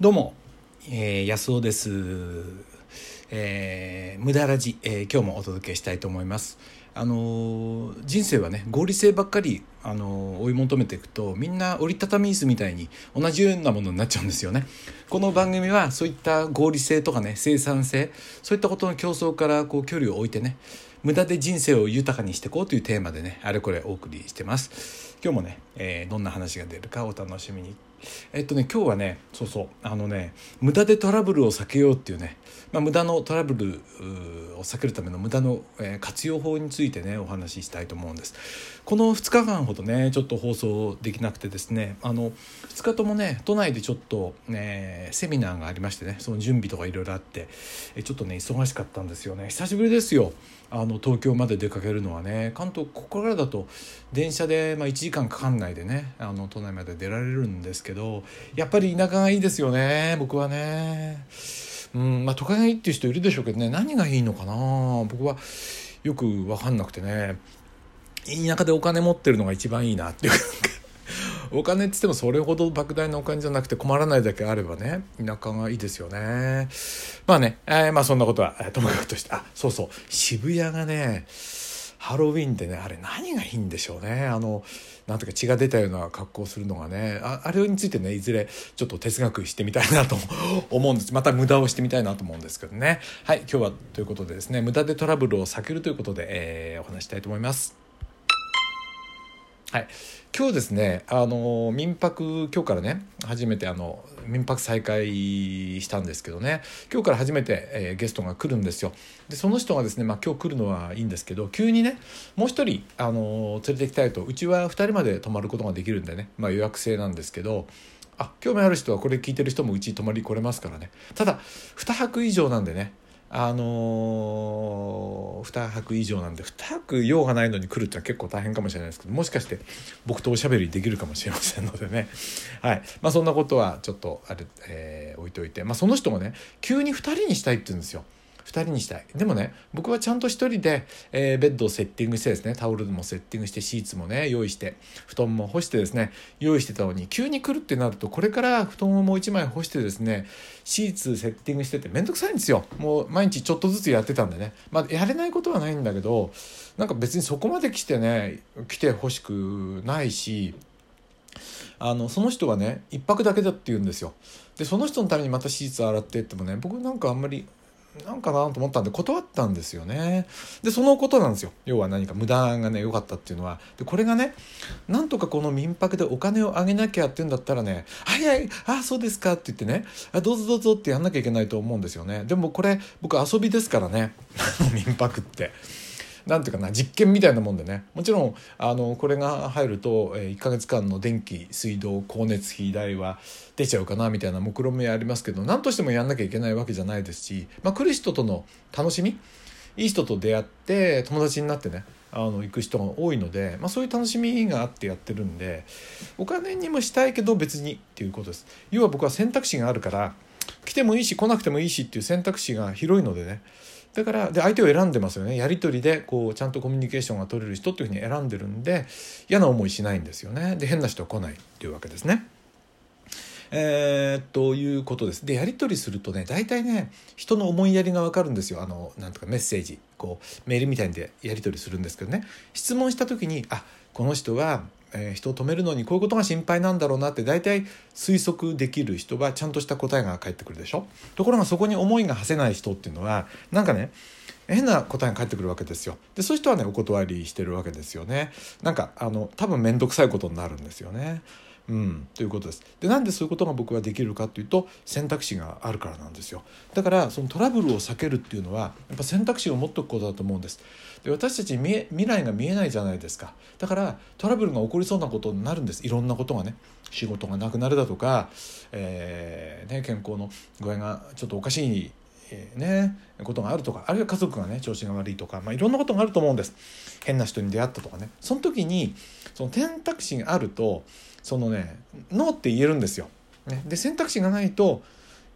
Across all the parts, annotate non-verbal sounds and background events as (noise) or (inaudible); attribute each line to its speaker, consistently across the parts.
Speaker 1: どうも、えー、安尾です。えー、無駄ラジ、えー、今日もお届けしたいと思います。あのー人生はね合理性ばっかり、あのー追い求めていくとみんな折りたたみ椅子みたいに同じようなものになっちゃうんですよね。この番組はそういった合理性とかね生産性そういったことの競争からこう距離を置いてね無駄で人生を豊かにしていこうというテーマでねあれこれお送りしてます。今日もね、えーどんな話が出るかお楽しみに。えっとね今日はねそうそうあのね無駄でトラブルを避けようっていうね、まあ、無駄のトラブルを避けるための無駄の、えー活用法についてねお話ししたいと思うんです。この2日間ほどねちょっと放送できなくてですねあの2日ともね都内でちょっと、ね、セミナーがありましてねその準備とかいろいろあってちょっとね忙しかったんですよね。久しぶりですよ。あの東京まで出かけるのはね。関東ここからだと電車で、まあ、1時間かかんないでねあの都内まで出られるんですけどけどやっぱり田舎がいいですよね僕はね。うんまあ、都会がいいっていう人いるでしょうけどね何がいいのかな僕はよく分かんなくてね田舎でお金持ってるのが一番いいなっていう (laughs) お金って言ってもそれほど莫大なお金じゃなくて困らないだけあればね田舎がいいですよねまあね、えーまあそんなことはともかくとしてあそうそう渋谷がねハロウィンでねあれ何がいいんでしょうね。あのなんとか血が出たような格好するのがね。ああれについてねいずれちょっと哲学してみたいなと (laughs) 思うんです。また無駄をしてみたいなと思うんですけどね。はい今日はということでですね無駄でトラブルを避けるということで、えーお話ししたいと思います。はい、今日ですねあの民泊今日からね初めてあの民泊再開したんですけどね。今日から初めて、えーゲストが来るんですよ。でその人がですね、まあ、今日来るのはいいんですけど急にねもう一人あの連れてきたいとうちは2人まで泊まることができるんでね、まあ、予約制なんですけどあ興味ある人はこれ聞いてる人もうち泊まり来れますからね。ただ2泊以上なんでねあのー、2泊以上なんで2泊用がないのに来るってのは結構大変かもしれないですけどもしかして僕とおしゃべりできるかもしれませんのでね。(laughs) はい。まあそんなことはちょっとあれ、えー置いておいて、まあ、その人もね急に2人にしたいって言うんですよ。2人にしたい。でもね僕はちゃんと1人で、えーベッドをセッティングしてですねタオルもセッティングしてシーツもね用意して布団も干してですね用意してたのに急に来るってなるとこれから布団をもう1枚干してですねシーツセッティングしててめんどくさいんですよ。もう毎日ちょっとずつやってたんでね。まあやれないことはないんだけどなんか別にそこまで来てね来てほしくないしあのその人はね一泊だけだって言うんですよ。でその人のためにまたシーツ洗ってってもね僕なんかあんまりなんかなと思ったんで断ったんですよね。でそのことなんですよ。要は何か無駄がね良かったっていうのは。でこれがねなんとかこの民泊でお金をあげなきゃっていうんだったらね「はいはいあそうですか」って言ってねあ「どうぞどうぞ」ってやんなきゃいけないと思うんですよね。でもこれ僕遊びですからね。(laughs) 民泊って。なんていうかな実験みたいなもんでね。もちろんあのこれが入ると、え1ヶ月間の電気水道光熱費代は出ちゃうかなみたいな目論見ありますけど何としてもやんなきゃいけないわけじゃないですし、まあ、来る人との楽しみいい人と出会って友達になってねあの行く人が多いので、まあ、そういう楽しみがあってやってるんでお金にもしたいけど別にっていうことです。要は僕は選択肢があるから来てもいいし来なくてもいいしっていう選択肢が広いのでねだからで相手を選んでますよね。やり取りでこうちゃんとコミュニケーションが取れる人っていうふうに選んでるんで嫌な思いしないんですよね。で変な人は来ないっていうわけですね。えー、ということです。でやり取りするとね大体ね人の思いやりが分かるんですよ。あのなんとかメッセージ。こうメールみたいにでやり取りするんですけどね。質問した時にあこの人は、えー人を止めるのにこういうことが心配なんだろうなって大体推測できる人はちゃんとした答えが返ってくるでしょ？ところがそこに思いが馳せない人っていうのはなんかね変な答えが返ってくるわけですよ。でそういう人はねお断りしてるわけですよね。なんかあの多分面倒くさいことになるんですよね。うん、ということです。でなんでそういうことが僕はできるかというと選択肢があるからなんですよ。だからそのトラブルを避けるっていうのはやっぱ選択肢を持っておくことだと思うんです。で私たち見え未来が見えないじゃないですか。だからトラブルが起こりそうなことになるんです。いろんなことがね。仕事がなくなるだとか、えーね、健康の具合がちょっとおかしいね、ことがあるとかあるいは家族がね調子が悪いとか、まあ、いろんなことがあると思うんです。変な人に出会ったとかね。その時にその選択肢があるとそのねノーって言えるんですよ。ね、で選択肢がないと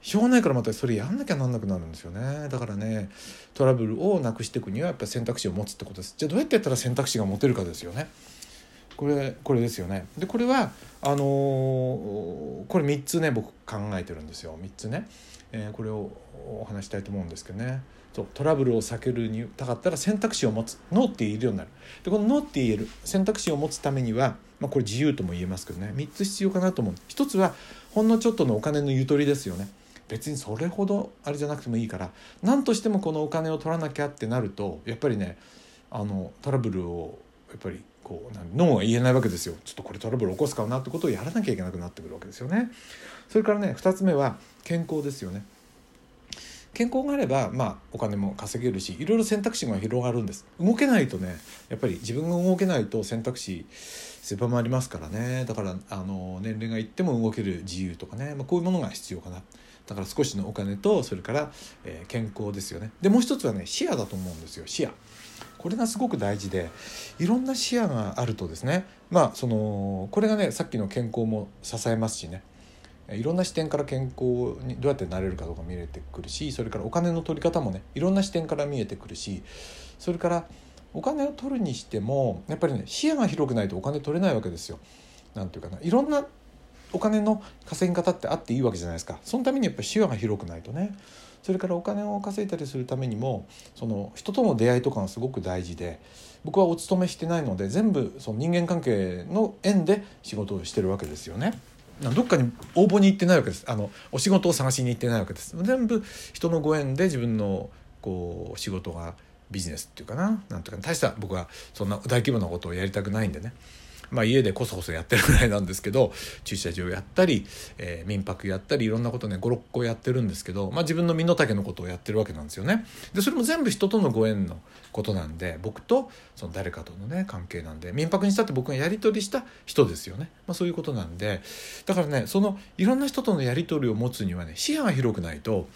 Speaker 1: しょうがないからまたそれやんなきゃなんなくなるんですよね。だからねトラブルをなくしていくにはやっぱ選択肢を持つってことです。じゃあどうやってやったら選択肢が持てるかですよね。これこれですよね。でこれはあのーこれ3つね僕考えてるんですよ。3つね、えこれをお話したいと思うんですけどね。そうトラブルを避けるにたかったら選択肢を持つノーって言えるようになる。でこのノーって言える選択肢を持つためには、まあ、これ自由とも言えますけどね。3つ必要かなと思う。1つはほんのちょっとのお金のゆとりですよね。別にそれほどあれじゃなくてもいいから何としてもこのお金を取らなきゃってなるとやっぱりねあのトラブルをやっぱりこうなんノーは言えないわけですよ。ちょっとこれトラブル起こすかなってことをやらなきゃいけなくなってくるわけですよね。それからね2つ目は健康ですよね。健康があれば、まあ、お金も稼げるしいろいろ選択肢が広がるんです。動けないとねやっぱり自分が動けないと選択肢狭まりますからね。だからあの年齢がいっても動ける自由とかね、まあ、こういうものが必要かな。だから少しのお金とそれから、えー健康ですよね。でもう一つはね視野だと思うんですよ。視野。これがすごく大事でいろんな視野があるとですねまあそのこれがねさっきの健康も支えますしね。いろんな視点から健康にどうやってなれるかとか見えてくるしそれからお金の取り方もねいろんな視点から見えてくるしそれからお金を取るにしてもやっぱりね視野が広くないとお金取れないわけですよ。なんていうかな。いろんなお金の稼ぎ方ってあっていいわけじゃないですか。そのためにやっぱり視野が広くないとね。それからお金を稼いだりするためにもその人との出会いとかがすごく大事で僕はお勤めしてないので全部その人間関係の縁で仕事をしてるわけですよね。どっかに応募に行ってないわけです。あのお仕事を探しに行ってないわけです。全部人のご縁で自分のこう仕事がビジネスっていうかな。なんとか。大した僕はそんな大規模なことをやりたくないんでね。まあ、家でこそこそやってるぐらいなんですけど駐車場やったり、えー民泊やったりいろんなことね56個やってるんですけど、まあ、自分の身の丈のことをやってるわけなんですよね。でそれも全部人とのご縁のことなんで僕とその誰かとのね関係なんで民泊にしたって僕がやり取りした人ですよね、まあ、そういうことなんでだからねそのいろんな人とのやり取りを持つにはね視野が広くないと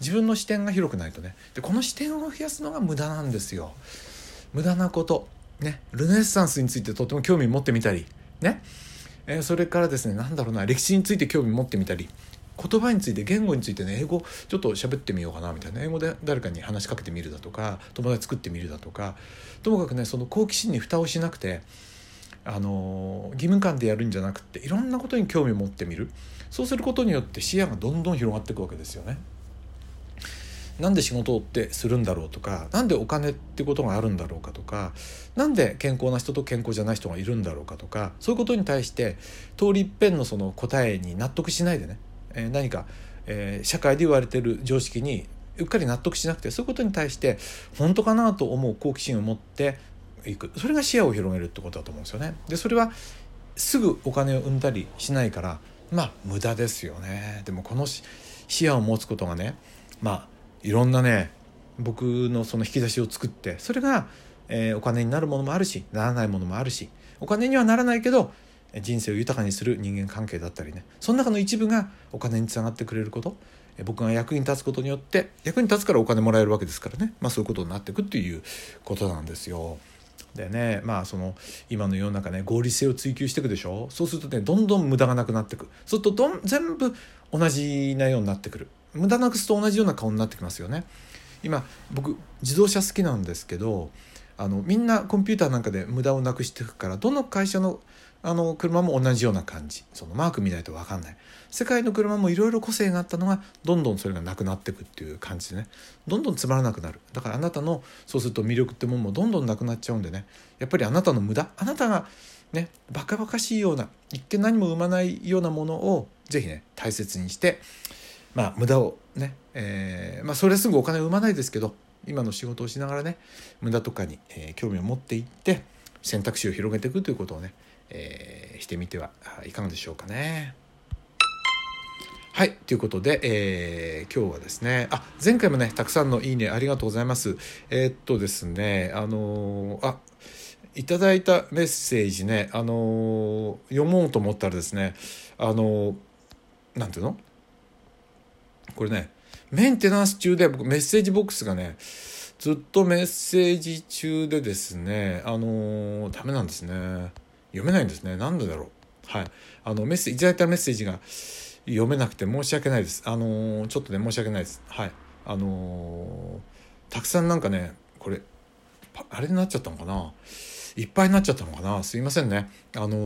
Speaker 1: 自分の視点が広くないとねでこの視点を増やすのが無駄なんですよ。無駄なことねルネッサンスについてとても興味持ってみたりね、えーそれからですねなんだろうな歴史について興味持ってみたり言葉について言語についてね英語ちょっと喋ってみようかなみたいな英語で誰かに話しかけてみるだとか友達作ってみるだとかともかくねその好奇心に蓋をしなくてあの義務感でやるんじゃなくていろんなことに興味を持ってみるそうすることによって視野がどんどん広がっていくわけですよね。なんで仕事ってするんだろうとかなんでお金ってことがあるんだろうかとかなんで健康な人と健康じゃない人がいるんだろうかとかそういうことに対して通り一遍のその答えに納得しないでね、えー何か、えー社会で言われてる常識にうっかり納得しなくてそういうことに対して本当かなと思う好奇心を持っていくそれが視野を広げるってことだと思うんですよね。でそれはすぐお金を生んだりしないからまあ無駄ですよね。でもこの視野を持つことがねまあいろんなね僕のその引き出しを作ってそれが、えーお金になるものもあるしならないものもあるしお金にはならないけど人生を豊かにする人間関係だったりねその中の一部がお金につながってくれること僕が役に立つことによって役に立つからお金もらえるわけですからね、まあ、そういうことになっていくっていうことなんですよ。でねまあその今の世の中ね合理性を追求していくでしょ？そうするとねどんどん無駄がなくなっていく。そうするとどん全部同じなようになってくる。無駄なくすと同じような顔になってきますよね。今僕自動車好きなんですけどあのみんなコンピューターなんかで無駄をなくしていくからどの会社のあの車も同じような感じ。そのマーク見ないと分かんない。世界の車もいろいろ個性があったのがどんどんそれがなくなっていくっていう感じでね。どんどんつまらなくなる。だからあなたのそうすると魅力ってもんもどんどんなくなっちゃうんでね。やっぱりあなたの無駄。あなたがねバカバカしいような一見何も生まないようなものをぜひね大切にしてまあ無駄をね、えーまあ、それすぐお金を生まないですけど今の仕事をしながらね無駄とかに、えー興味を持っていって選択肢を広げていくということをね、えーしてみてはいかがでしょうかね。はいということで、えー今日はですねあ前回もねたくさんのいいねありがとうございます。えーっとですねあのーあいただいたメッセージね、あのー読もうと思ったらですねあのーなんていうの？これねメンテナンス中で僕メッセージボックスがねずっとメッセージ中でですねあのーダメなんですね。読めないんですね。なんでだろう。はい。あのメッセージいただいたメッセージが読めなくて申し訳ないです。あのーちょっとね申し訳ないです。はい。あのーたくさんなんかねこれあれになっちゃったのかな。いっぱいになっちゃったのかな。すいませんね。あの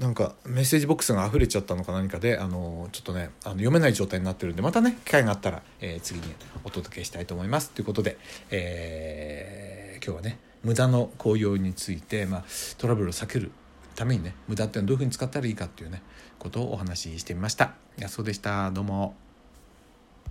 Speaker 1: なんかメッセージボックスが溢れちゃったのか何かであのちょっとねあの読めない状態になってるんでまたね機会があったら、えー、次にお届けしたいと思いますということで、えー、今日はね無駄の効用について、まあ、トラブルを避けるためにね無駄っていうのはどういうふうに使ったらいいかっていうねことをお話ししてみました。やそうでしたどうも。